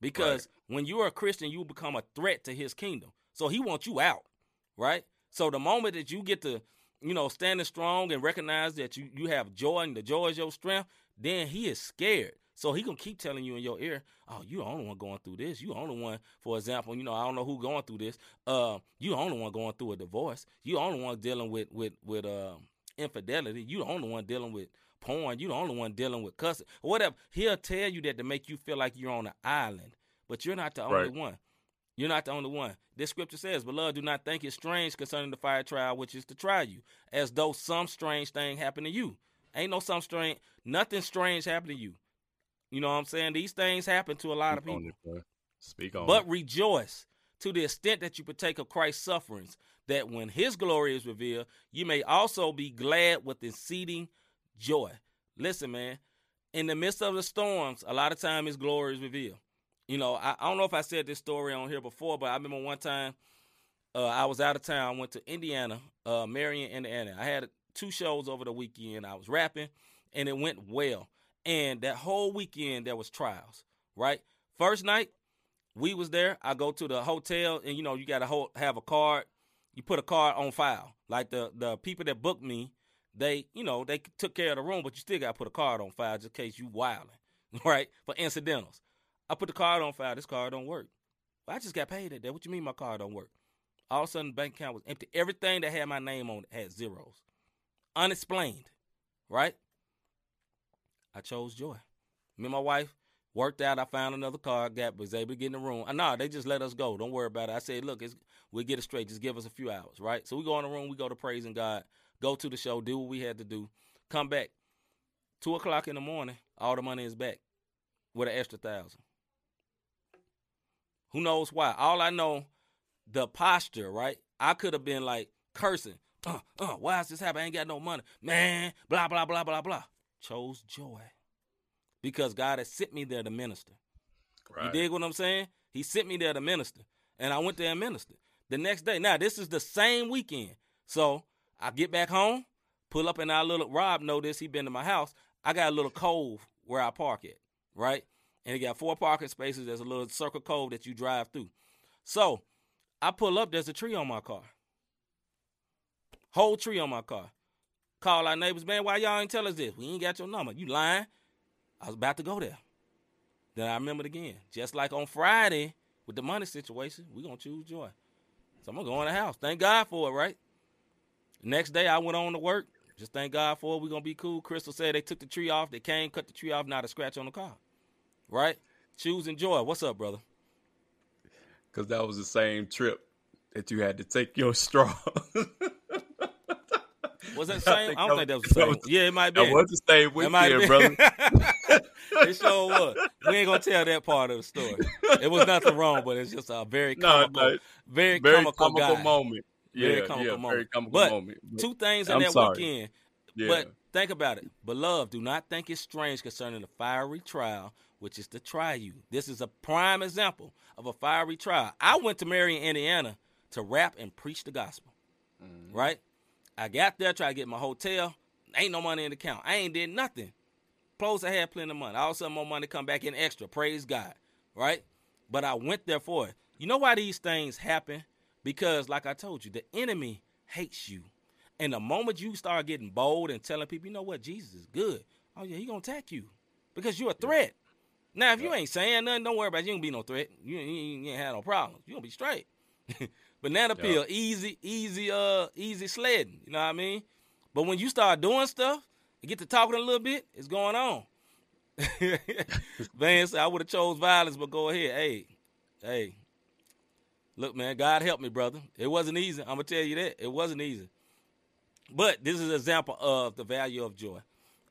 Because when you're a Christian, you become a threat to his kingdom. So he wants you out, right? So the moment that you get to, you know, standing strong and recognize that you you have joy and the joy is your strength, then he is scared. So he gonna keep telling you in your ear, "Oh, you the only one going through this. You the only one." For example, you know, I don't know who going through this. Uh, you the only one going through a divorce. You the only one dealing with with with uh, infidelity. You the only one dealing with porn. You the only one dealing with cussing. Whatever. He'll tell you that to make you feel like you're on an island, but you're not the only Right. one. You're not the only one. This scripture says, Beloved, do not think it strange concerning the fire trial which is to try you, as though some strange thing happened to you. Ain't no some strange, nothing strange happened to you. You know what I'm saying? These things happen to a lot of Speak on people. it. Speak on But it. rejoice to the extent that you partake of Christ's sufferings, that when his glory is revealed, you may also be glad with exceeding joy. Listen, man, in the midst of the storms, a lot of time his glory is revealed. You know, I, I don't know if I said this story on here before, but I remember one time uh, I was out of town, I went to Indiana, uh, Marion, Indiana. I had two shows over the weekend. I was rapping, and it went well. And that whole weekend there was trials, right? First night, we was there. I go to the hotel, and you know you got to have a card. You put a card on file. Like the the people that booked me, they you know they took care of the room, but you still got to put a card on file just in case you wilding, right? For incidentals. I put the card on file. This card don't work. I just got paid that day. What you mean my card don't work? All of a sudden, the bank account was empty. Everything that had my name on it had zeros, unexplained, right? I chose joy. Me and my wife worked out. I found another car. Got was able to get in the room. Uh, nah, they just let us go. Don't worry about it. I said, look, we'll get it straight. Just give us a few hours, right? So we go in the room. We go to praising God. Go to the show. Do what we had to do. Come back. Two o'clock in the morning. All the money is back with an extra thousand. Who knows why? All I know, the posture, right? I could have been like cursing. Uh, uh, why is this happening? I ain't got no money. Man, blah, blah, blah, blah, blah. Chose joy. because God has sent me there to minister. You Right. dig what I'm saying? He sent me there to minister, and I went there and ministered. The next day, now this is the same weekend, so I get back home, pull up in our little. Rob know this. He been to my house. I got a little cove where I park at, right? And it got four parking spaces. There's a little circle cove that you drive through. So I pull up. There's a tree on my car. Whole tree on my car. Call our neighbors, man. Why y'all ain't tell us this? We ain't got your number. You lying? I was about to go there. Then I remembered again. Just like on Friday with the money situation, we gonna choose joy. So I'm gonna go in the house. Thank God for it, right? Next day I went on to work. Just thank God for it. we gonna be cool. Crystal said they took the tree off. They came, cut the tree off, not a scratch on the car. Right? Choosing joy. What's up, brother? Because that was the same trip that you had to take your straw. Was that I the same? think I don't that think that was the same. was- yeah, it might be. that was the same weekend, have brother. it sure was. We ain't gonna tell that part of the story. It was nothing wrong, but it's just a very comical, no, very, very comical, comical moment. Very Yeah, comical yeah, very comical But moment. But- Two things in I'm that sorry. weekend. yeah. But think about it. Beloved, do not think it's strange concerning the fiery trial, which is to try you. This is a prime example of a fiery trial. I went to Marion, Indiana to rap and preach the gospel. Mm-hmm. Right? I got there, tried to get my hotel. Ain't no money in the account. I ain't did nothing. Close, I had plenty of money. All of a sudden, more money come back in extra. Praise God. Right? But I went there for it. You know why these things happen? Because, like I told you, the enemy hates you. And the moment you start getting bold and telling people, you know what, Jesus is good. Oh yeah, he gonna attack you because you're a threat. Now, if you ain't saying nothing, don't worry about it. You ain't gonna be no threat. You, you, you ain't have no problems. You gonna be straight. Banana Yeah. peel, easy, easy, uh, easy sledding. You know what I mean? But when you start doing stuff and get to talking a little bit, it's going on. Van said, I would have chose violence, but go ahead. Hey, hey. Look, man, God help me, brother. It wasn't easy. I'm gonna tell you that. It wasn't easy. But this is an example of the value of joy.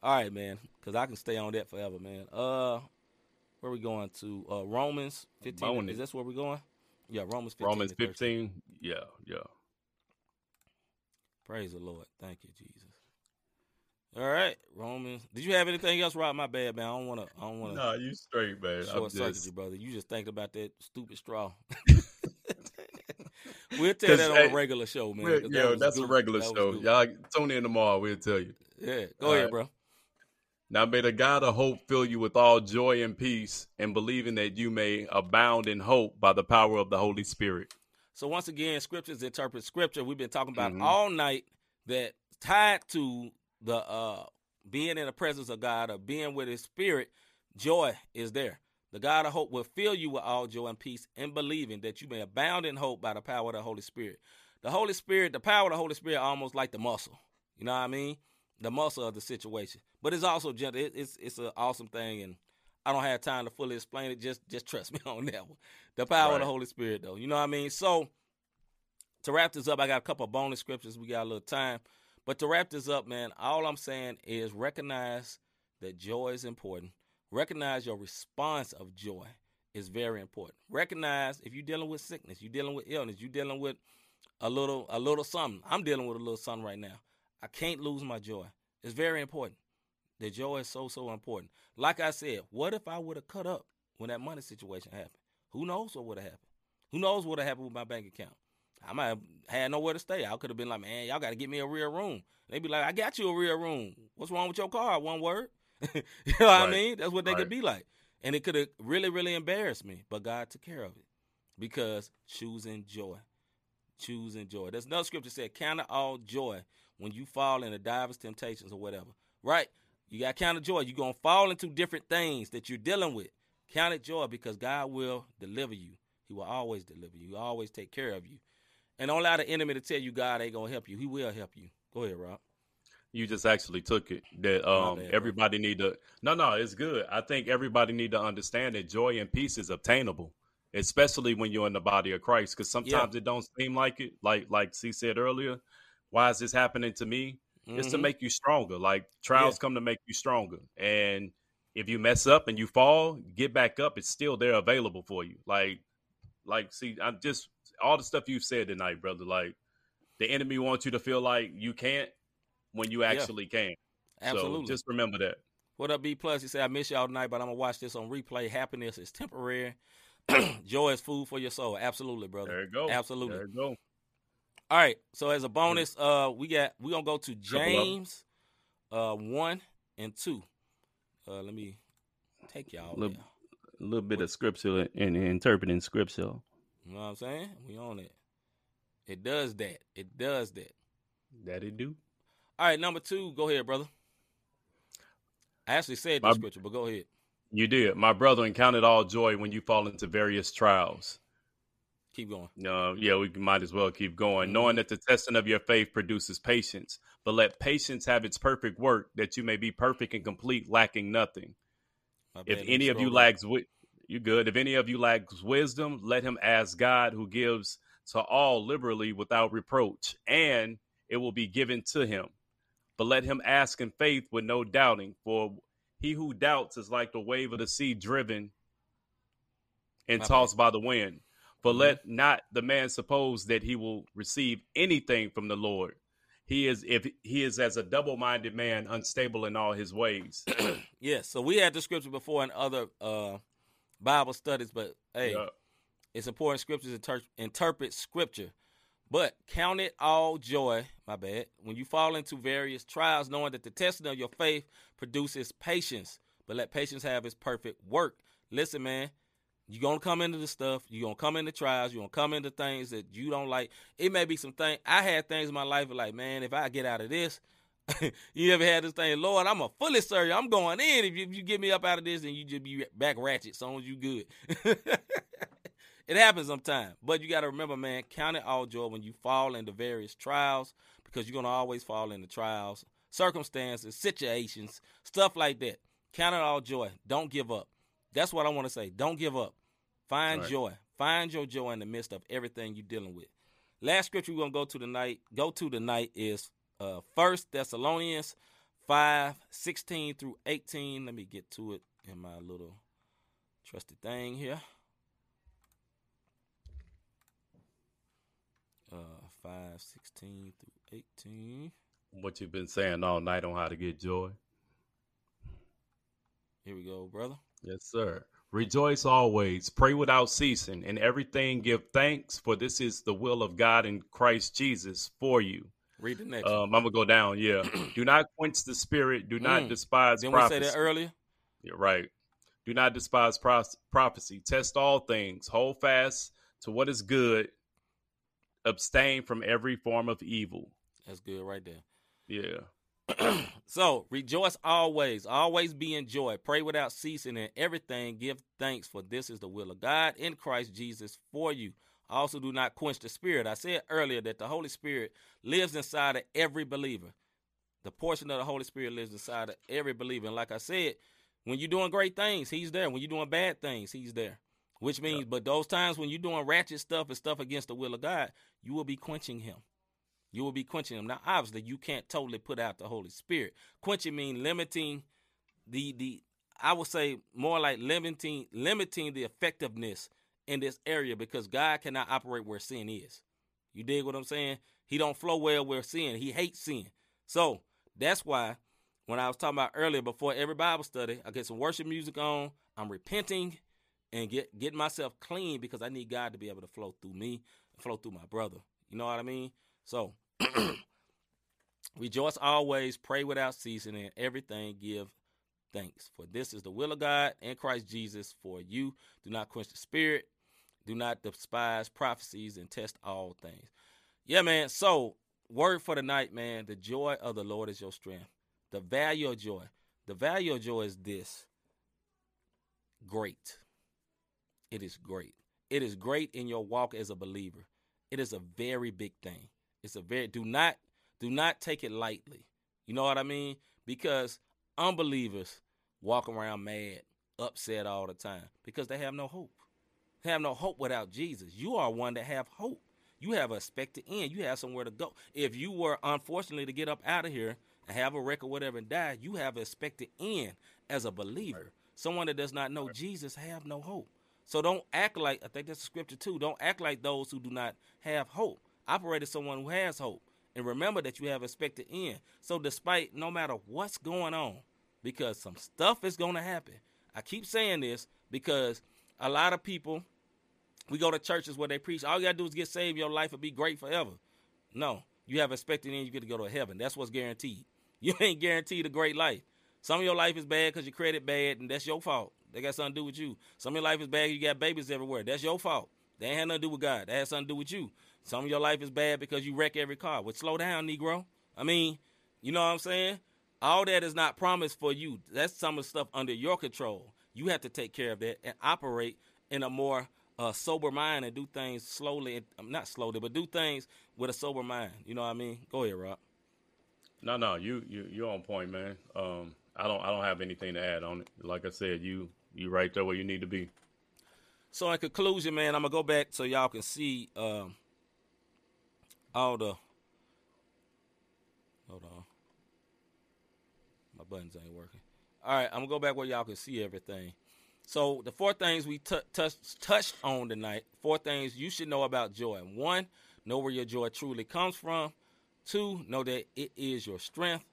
All right, man, because I can stay on that forever, man. Uh, where we going to? Uh, Romans 15. Bonus. Is this where we're going? Yeah, Romans 15. Romans 15. Yeah, yeah. Praise the Lord. Thank you, Jesus. All right, Romans. Did you have anything else, Rob? My bad, man. I don't want to. I don't want to No, you straight, man. Short circuit just, you, brother. You just think about that stupid straw. we'll tell that on hey, a regular show, man. Yeah, was that's a goofy. regular That show. Y'all tune in tomorrow. We'll tell you. Yeah, go All ahead, right. bro. Now may the God of hope fill you with all joy and peace, and believing that you may abound in hope by the power of the Holy Spirit. So once again, scriptures interpret scripture. We've been talking about Mhm. all night that tied to the uh being in the presence of God or being with his spirit, joy is there. The God of hope will fill you with all joy and peace in believing that you may abound in hope by the power of the Holy Spirit. The Holy Spirit, the power of the Holy Spirit almost like the muscle. You know what I mean? The muscle of the situation. But it's also gentle. It, it's it's an awesome thing and I don't have time to fully explain it. Just just trust me on that one. The power of the Holy Spirit, though. You know what I mean? So to wrap this up, I got a couple of bonus scriptures. We got a little time. But to wrap this up, man, all I'm saying is recognize that joy is important. Recognize your response of joy is very important. Recognize if you're dealing with sickness, you're dealing with illness, you're dealing with a little a little something. I'm dealing with a little something right now. I can't lose my joy. It's very important. The joy is so so important. Like I said, what if I would have cut up when that money situation happened? Who knows what would have happened? Who knows what would have happened with my bank account? I might have had nowhere to stay. I could have been like, man, y'all got to get me a real room. They'd be like, I got you a real room. What's wrong with your car? One word. you know what I mean? That's what they Right. could be like. And it could have really, really embarrassed me. But God took care of it because choosing joy. Choosing joy. There's another scripture said, count it all joy when you fall into divers temptations or whatever. Right? You got to count it joy. You're going to fall into different things that you're dealing with. Count it joy because God will deliver you. He will always deliver you. He will always take care of you. And don't allow the enemy to tell you God ain't gonna help you. He will help you. Go ahead, Rob. You just actually took it. That um bad, bro. everybody need to No, no, it's good. I think everybody need to understand that joy and peace is obtainable, especially when you're in the body of Christ. Because sometimes it don't seem like it. Like like C said earlier, why is this happening to me? It's to Mhm. make you stronger. Like trials come to make you stronger. And if you mess up and you fall, get back up. It's still there available for you. Like, like, see, I'm just all the stuff you've said tonight, brother. Like, the enemy wants you to feel like you can't when you actually can. Absolutely. So just remember that. What up, B Plus? He said, I miss y'all tonight, but I'm gonna watch this on replay. Happiness is temporary. Joy is food for your soul. Absolutely, brother. There you go. Absolutely. There you go. All right. So as a bonus, uh, we got we gonna go to Couple of 'em. James, uh, one and two. Uh, let me take y'all. A little bit of scripture and interpreting scripture. You know what I'm saying? We on it. It does that. It does that. That it do. All right, number two. Go ahead, brother. I actually said the scripture, but go ahead. You did. My brother, and count it all joy when you fall into various trials. Keep going. No, yeah, we might as well keep going. Mhm. Knowing that the testing of your faith produces patience, but let patience have its perfect work, that you may be perfect and complete, lacking nothing. If any of you lacks, wi- you good. If any of you lacks wisdom, let him ask God, who gives to all liberally without reproach, and it will be given to him. But let him ask in faith with no doubting, for he who doubts is like the wave of the sea driven and My bad. tossed by the wind. For Mhm. let not the man suppose that he will receive anything from the Lord. He is if he is as a double-minded man, unstable in all his ways. Yes. So we had the scripture before in other uh, Bible studies, but hey, Yeah. it's important scriptures inter- interpret scripture. But count it all joy, my bad, when you fall into various trials, knowing that the testing of your faith produces patience. But let patience have its perfect work. Listen, man, you're gonna come into the stuff, you're gonna come into trials, you're gonna come into things that you don't like. It may be some things I had things in my life like, man, if I get out of this, you ever had this thing, Lord, I'm a fully serve. I'm going in. If you, if you get me up out of this, then you just be back ratchet. As long as you good. it happens sometimes. But you got to remember, man, count it all joy when you fall into various trials because you're to always fall into trials, circumstances, situations, stuff like that. Count it all joy. Don't give up. That's what I want to say. Don't give up. Find Right. joy. Find your joy in the midst of everything you're dealing with. Last scripture we're gonna go to tonight, go to tonight is uh First Thessalonians 5, 16 through 18. Let me get to it in my little trusty thing here. Uh 5, 16 through 18. what you've been saying all night on how to get joy. Here we go, brother. Yes, sir. Rejoice always, pray without ceasing, in everything give thanks, for this is the will of God in Christ Jesus for you. Read the next. Um, I'm gonna go down. Yeah. do not quench the spirit. Do not Mm. despise Didn't we say that earlier? Yeah, right. Do not despise prophecy. Test all things. Hold fast to what is good. Abstain from every form of evil. That's good right there. Yeah. so rejoice always, always be in joy. Pray without ceasing in everything. Give thanks, for this is the will of God in Christ Jesus for you. Also, do not quench the spirit. I said earlier that the Holy Spirit lives inside of every believer. The portion of the Holy Spirit lives inside of every believer. And like I said, when you're doing great things, He's there. When you're doing bad things, He's there. Which means, but those times when you're doing ratchet stuff and stuff against the will of God, you will be quenching Him. You will be quenching them. Now, obviously, you can't totally put out the Holy Spirit. Quenching mean limiting the the I would say more like limiting limiting the effectiveness in this area because God cannot operate where sin is. You dig what I'm saying? He don't flow well where sin. He hates sin. So that's why when I was talking about earlier before every Bible study, I get some worship music on. I'm repenting and get getting myself clean because I need God to be able to flow through me, flow through my brother. You know what I mean? So rejoice always, pray without ceasing, and everything give thanks. For this is the will of God in Christ Jesus for you. Do not quench the spirit, do not despise prophecies, and test all things. Yeah, man. So, word for the night, man. The joy of the Lord is your strength. The value of joy. The value of joy is this great. It is great. It is great in your walk as a believer. It is a very big thing. It's a very do not do not take it lightly. You know what I mean? Because unbelievers walk around mad, upset all the time because they have no hope. They have no hope without Jesus. You are one that have hope. You have a expected end. You have somewhere to go. If you were unfortunately to get up out of here and have a wreck or whatever and die, you have an expected end as a believer. Someone that does not know Jesus have no hope. So don't act like I think that's the scripture too. Don't act like those who do not have hope. Operate as someone who has hope. And remember that you have expected end. So despite no matter what's going on, because some stuff is going to happen. I keep saying this because a lot of people, we go to churches where they preach, all you got to do is get saved, your life will be great forever. No, you have expected and you get to go to heaven. That's what's guaranteed. You ain't guaranteed a great life. Some of your life is bad because your credit bad, and that's your fault. They got something to do with you. Some of your life is bad, you got babies everywhere. That's your fault. They ain't had nothing to do with God. That has something to do with you. Some of your life is bad because you wreck every car. Well, slow down, Negro. I mean, you know what I'm saying? All that is not promised for you. That's some of the stuff under your control. You have to take care of that and operate in a more uh, sober mind and do things slowly. um, Not slowly, but do things with a sober mind. You know what I mean? Go ahead, Rob. No, no, you you you're on point, man. Um, I don't I don't have anything to add on it. Like I said, you you right there where you need to be. So in conclusion, man, I'm gonna go back so y'all can see um, all the. Hold on, my buttons ain't working. All right, I'm gonna go back where y'all can see everything. So the four things we t- touched touched on tonight. Four things you should know about joy. One, know where your joy truly comes from. Two, know that it is your strength.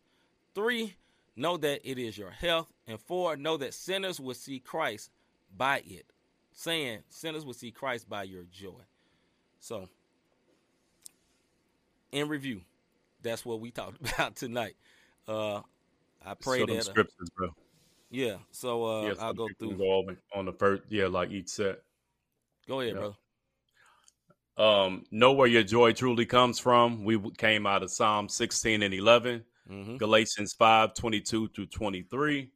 Three, know that it is your health. And four, know that sinners will see Christ by it. Saying sinners will see Christ by your joy. So, in review, that's what we talked about tonight. Uh, I pray so that. uh, scriptures, bro. yeah. So uh, Yeah, I'll go through. Go over on the first, yeah, like each set. Go ahead, Yeah. brother. Um, know where your joy truly comes from. We came out of Psalm 16 and 11, hmm Galatians 5, 22 through 23,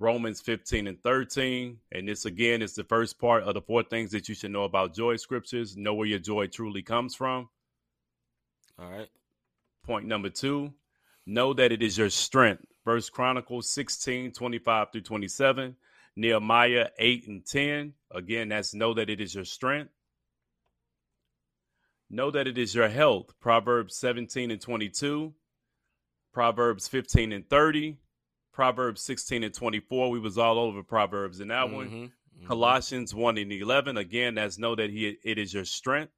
Romans 15 and 13. And this again is the first part of the four things that you should know about joy scriptures. Know where your joy truly comes from. All right. Point number two, know that it is your strength. First Chronicles 16, 25 through 27, Nehemiah 8 and 10. Again, that's know that it is your strength. Know that it is your health. Proverbs 17 and 22, Proverbs 15 and 30, Proverbs 16 and 24. We was all over Proverbs in that one. Mhm, mhm. Colossians 1 and 11. Again, that's know that he, it is your strength.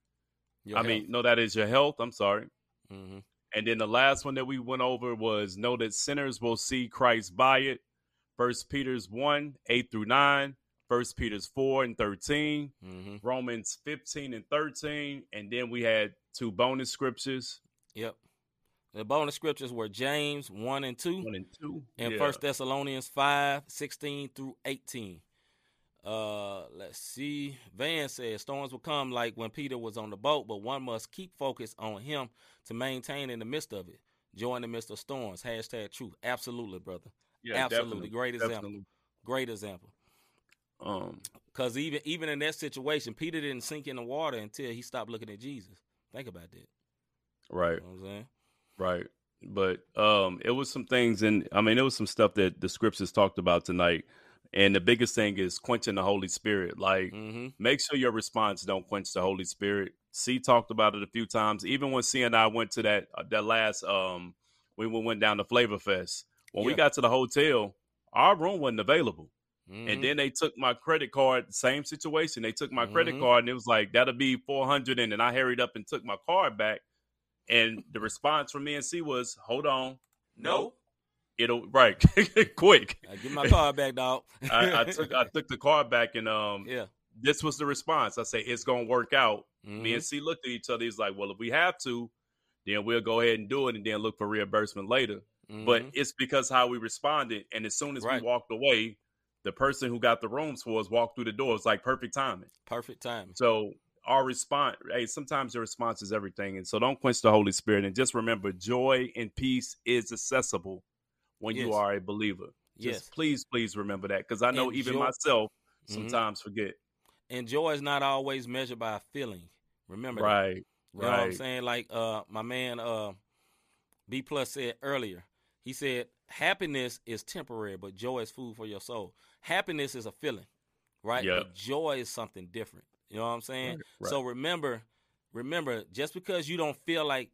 Your I mean, know that is your health. I'm sorry. hmm And then the last one that we went over was know that sinners will see Christ by it. First Peter's 1, 8 through 9, First Peter's 4 and 13, hmm Romans 15 and 13, and then we had two bonus scriptures, Yep. The bonus scriptures were James 1 and 2 1 and 2. and Yeah. First Thessalonians 5, 16 through 18. Uh, let's see. Van says storms will come like when Peter was on the boat, but one must keep focus on him to maintain in the midst of it. Joy in the midst of storms. Hashtag truth. Absolutely, brother. Yeah, absolutely. definitely, Great example. definitely. Great example. Um, Because even even in that situation, Peter didn't sink in the water until he stopped looking at Jesus. Think about that. right. You know what I'm saying? Right. But um it was some things and I mean it was some stuff that the scriptures talked about tonight. And the biggest thing is quenching the Holy Spirit. Like Mm-hmm. make sure your response don't quench the Holy Spirit. C talked about it a few times. Even when C and I went to that uh, that last um when we went down to Flavor Fest. When we got to the hotel, our room wasn't available. Mm-hmm. And then they took my credit card, same situation. They took my credit Mhm. card and it was like, that'll be 400. And then I hurried up and took my card back. And the response from me and C was, hold on. Nope. It'll, right. Quick. I get my car back, dog. I, I took I took the car back and um yeah. this was the response. I say it's gonna work out. Me Mhm. and C looked at each other. He's like, Well, if we have to, then we'll go ahead and do it and then look for reimbursement later. But Mhm. it's because how we responded. And as soon as Right. we walked away, the person who got the rooms for us walked through the door. It's like perfect timing. perfect timing. So our response, hey, sometimes your response is everything. And so don't quench the Holy Spirit. And just remember, joy and peace is accessible when you are a believer. Just Yes. please, please remember that. Because I know And even joy- myself Mhm. sometimes forget. And joy is not always measured by a feeling. Remember that. Right. You know what I'm saying? Like uh my man uh B plus said earlier. He said happiness is temporary, but joy is food for your soul. Happiness is a feeling, right? Yeah. But joy is something different. You know what I'm saying? Right, So remember, remember, just because you don't feel like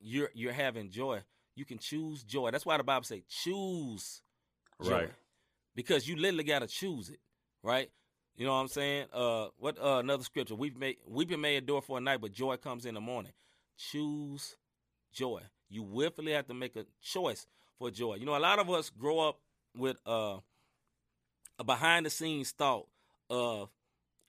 you're you're having joy, you can choose joy. That's why the Bible say choose joy. Right. Because you literally gotta choose it, right? You know what I'm saying? Uh what uh another scripture. We've made weeping may endure for a night, but joy comes in the morning. Choose joy. You willfully have to make a choice for joy. You know, a lot of us grow up with uh, a behind the scenes thought of,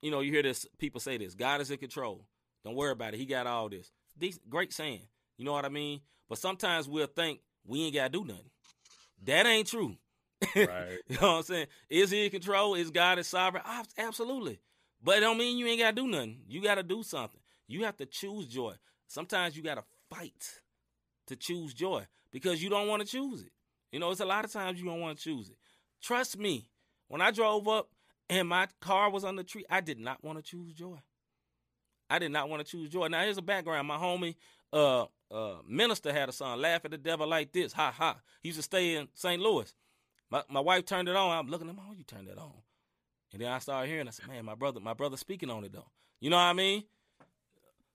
you know, you hear this people say this: God is in control. Don't worry about it. He got all this. These great saying. You know what I mean? But sometimes we'll think we ain't gotta do nothing. That ain't true. Right. you know what I'm saying? Is he in control? Is God is sovereign? Absolutely. But it don't mean you ain't gotta do nothing. You gotta do something. You have to choose joy. Sometimes you gotta fight to choose joy because you don't want to choose it. You know, it's a lot of times you don't want to choose it. Trust me, when I drove up and my car was on the tree, I did not want to choose joy. I did not want to choose joy. Now here's a background. My homie, uh, uh, minister had a song, "Laugh at the Devil Like This." Ha ha. He used to stay in St. Louis. My my wife turned it on. I'm looking at him. Oh, you turned it on. And then I started hearing. I said, "Man, my brother, my brother speaking on it though." You know what I mean?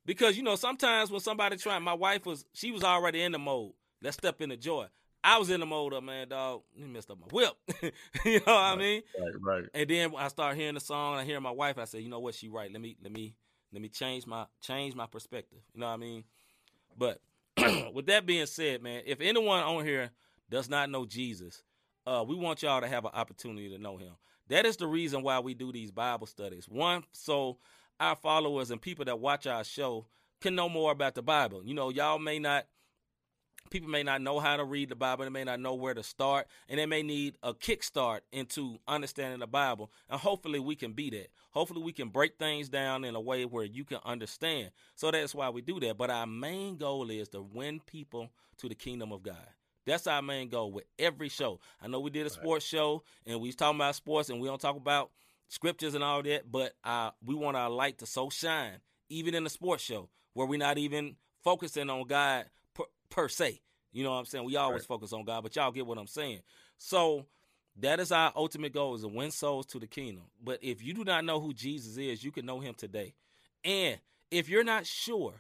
Because you know sometimes when somebody trying, my wife was she was already in the mode. Let's step into joy. I was in the mode of man, dog. You messed up my whip. you know what I mean? Right, right. And then I start hearing the song. I hear my wife. I said, you know what? She right. Let me let me let me change my change my perspective. You know what I mean? But with that being said, man, if anyone on here does not know Jesus, uh, we want y'all to have an opportunity to know Him. That is the reason why we do these Bible studies. One, so our followers and people that watch our show can know more about the Bible. You know, y'all may not people may not know how to read the Bible, they may not know where to start, and they may need a kickstart into understanding the Bible. And hopefully we can be that. Hopefully we can break things down in a way where you can understand. So that's why we do that. But our main goal is to win people to the kingdom of God. That's our main goal with every show. I know we did a sports show and we was talking about sports and we don't talk about scriptures and all that, but uh, we want our light to so shine, even in a sports show, where we're not even focusing on God per, se. You know what I'm saying? We always Right. focus on God, but y'all get what I'm saying. So that is our ultimate goal is to win souls to the kingdom. But if you do not know who Jesus is, you can know him today. And if you're not sure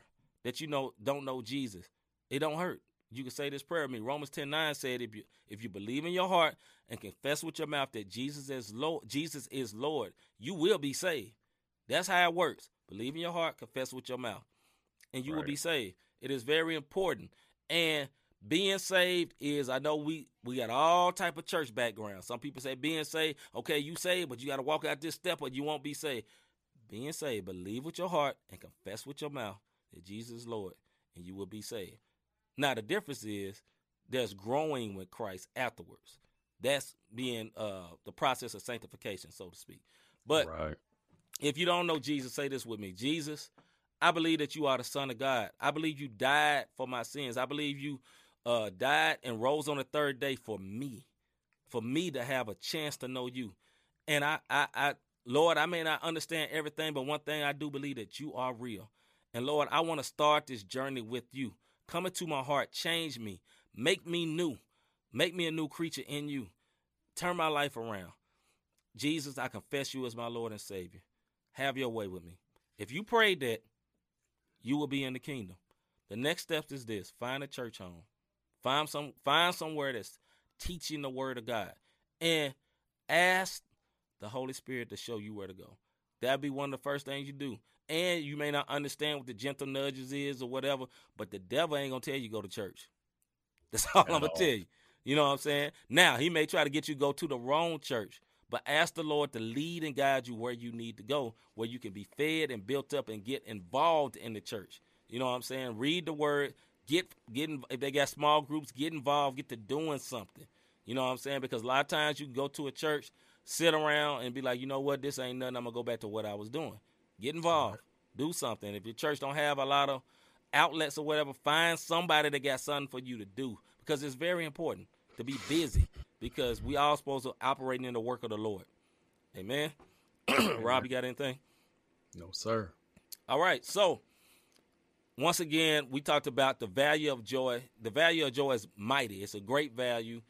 that you know don't know Jesus, it don't hurt. You can say this prayer with me. Romans 10 9 said if you if you believe in your heart and confess with your mouth that Jesus is Lord, Jesus is Lord, you will be saved. That's how it works. Believe in your heart, confess with your mouth, and you will be saved. It is very important. And being saved is I know we we got all type of church background. Some people say being saved, okay, you saved, but you got to walk out this step or you won't be saved. Being saved, believe with your heart and confess with your mouth that Jesus is Lord, and you will be saved. Now the difference is there's growing with Christ afterwards. That's being uh the process of sanctification, so to speak. But right. if you don't know Jesus, say this with me. Jesus, I believe that you are the Son of God. I believe you died for my sins. I believe you uh, died and rose on the third day for me, for me to have a chance to know you. And I, I, I, Lord, I may not understand everything, but one thing I do believe that you are real. And Lord, I want to start this journey with you. Come into my heart, change me, make me new, make me a new creature in you. Turn my life around. Jesus, I confess you as my Lord and Savior. Have your way with me. If you prayed that, you will be in the kingdom. The next step is this: find a church home. Find some find somewhere that's teaching the word of God. And ask the Holy Spirit to show you where to go. That'd be one of the first things you do. And you may not understand what the gentle nudges is or whatever, but the devil ain't gonna tell you go to church. That's all At I'm gonna tell you. You know what I'm saying? Now he may try to get you to go to the wrong church, but ask the Lord to lead and guide you where you need to go, where you can be fed and built up and get involved in the church. You know what I'm saying? Read the word, get get in, if they got small groups, get involved, get to doing something. You know what I'm saying? Because a lot of times you can go to a church, sit around and be like, you know what, this ain't nothing. I'm gonna go back to what I was doing. Get involved, do something. If your church don't have a lot of outlets or whatever, find somebody that got something for you to do because it's very important to be busy because we all supposed to operate in the work of the Lord. Amen. Rob, you got anything? No, sir. All right. So once again, we talked about the value of joy. The value of joy is mighty. It's a great value.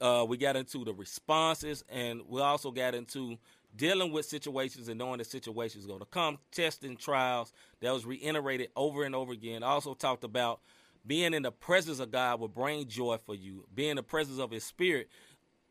Uh, we got into the responses, and we also got into dealing with situations and knowing the situations going to come, testing trials. That was reiterated over and over again. Also talked about being in the presence of God will bring joy for you. Being in the presence of His Spirit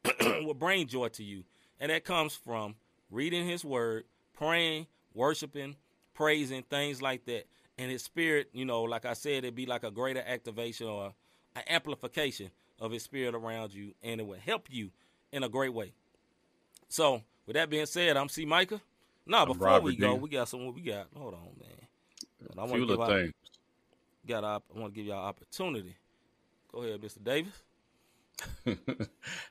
will bring joy to you, and that comes from reading His Word, praying, worshiping, praising, things like that. And His Spirit, you know, like I said, it'd be like a greater activation or an amplification of His Spirit around you, and it will help you in a great way. So, with that being said, I'm C. Micah. No, before Robert we go, D. we got some. We got. Hold on, man. I A want few to give things. Got. I want to give y'all opportunity. Go ahead, Mr. Davis.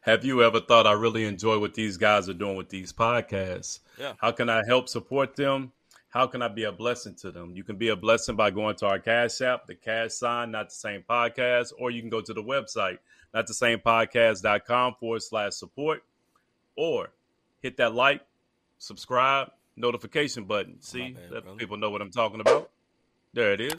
Have you ever thought I really enjoy what these guys are doing with these podcasts? Yeah. How can I help support them? How can I be a blessing to them? You can be a blessing by going to our Cash App, the Cash Sign, not the same podcast, or you can go to the website, not the same podcast.com forward slash support, or hit that like, subscribe, notification button. See, bad, let brother. people know what I'm talking about. There it is.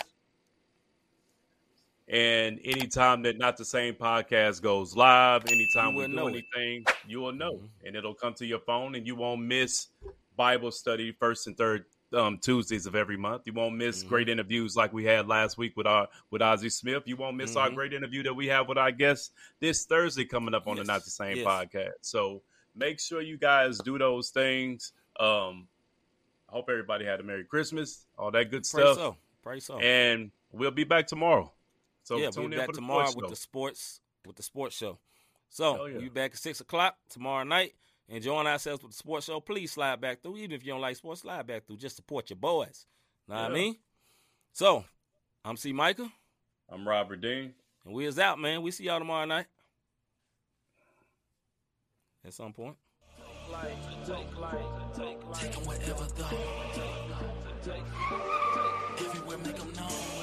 And anytime that not the same podcast goes live, anytime we do know it. anything, you will know, Mhm. and it'll come to your phone, and you won't miss Bible study first and third um, Tuesdays of every month. You won't miss Mhm. great interviews like we had last week with our with Ozzie Smith. You won't miss our Mhm. great interview that we have with our guest this Thursday coming up on the Not the Same yes. podcast. So make sure you guys do those things. Um, I hope everybody had a Merry Christmas, all that good Pray stuff, so. Pray so. and we'll be back tomorrow. So yeah, tune we'll be back tomorrow with show. the sports with the sports show. So Hell yeah. we'll be back at six o'clock tomorrow night. Enjoying ourselves with the sports show. Please slide back through. Even if you don't like sports, slide back through. Just support your boys. Know what I mean? So I'm C. Micah, I'm Robert Dean. and we is out, man. We see y'all tomorrow night. At some point. Take 'em wherever though. Everywhere make 'em known.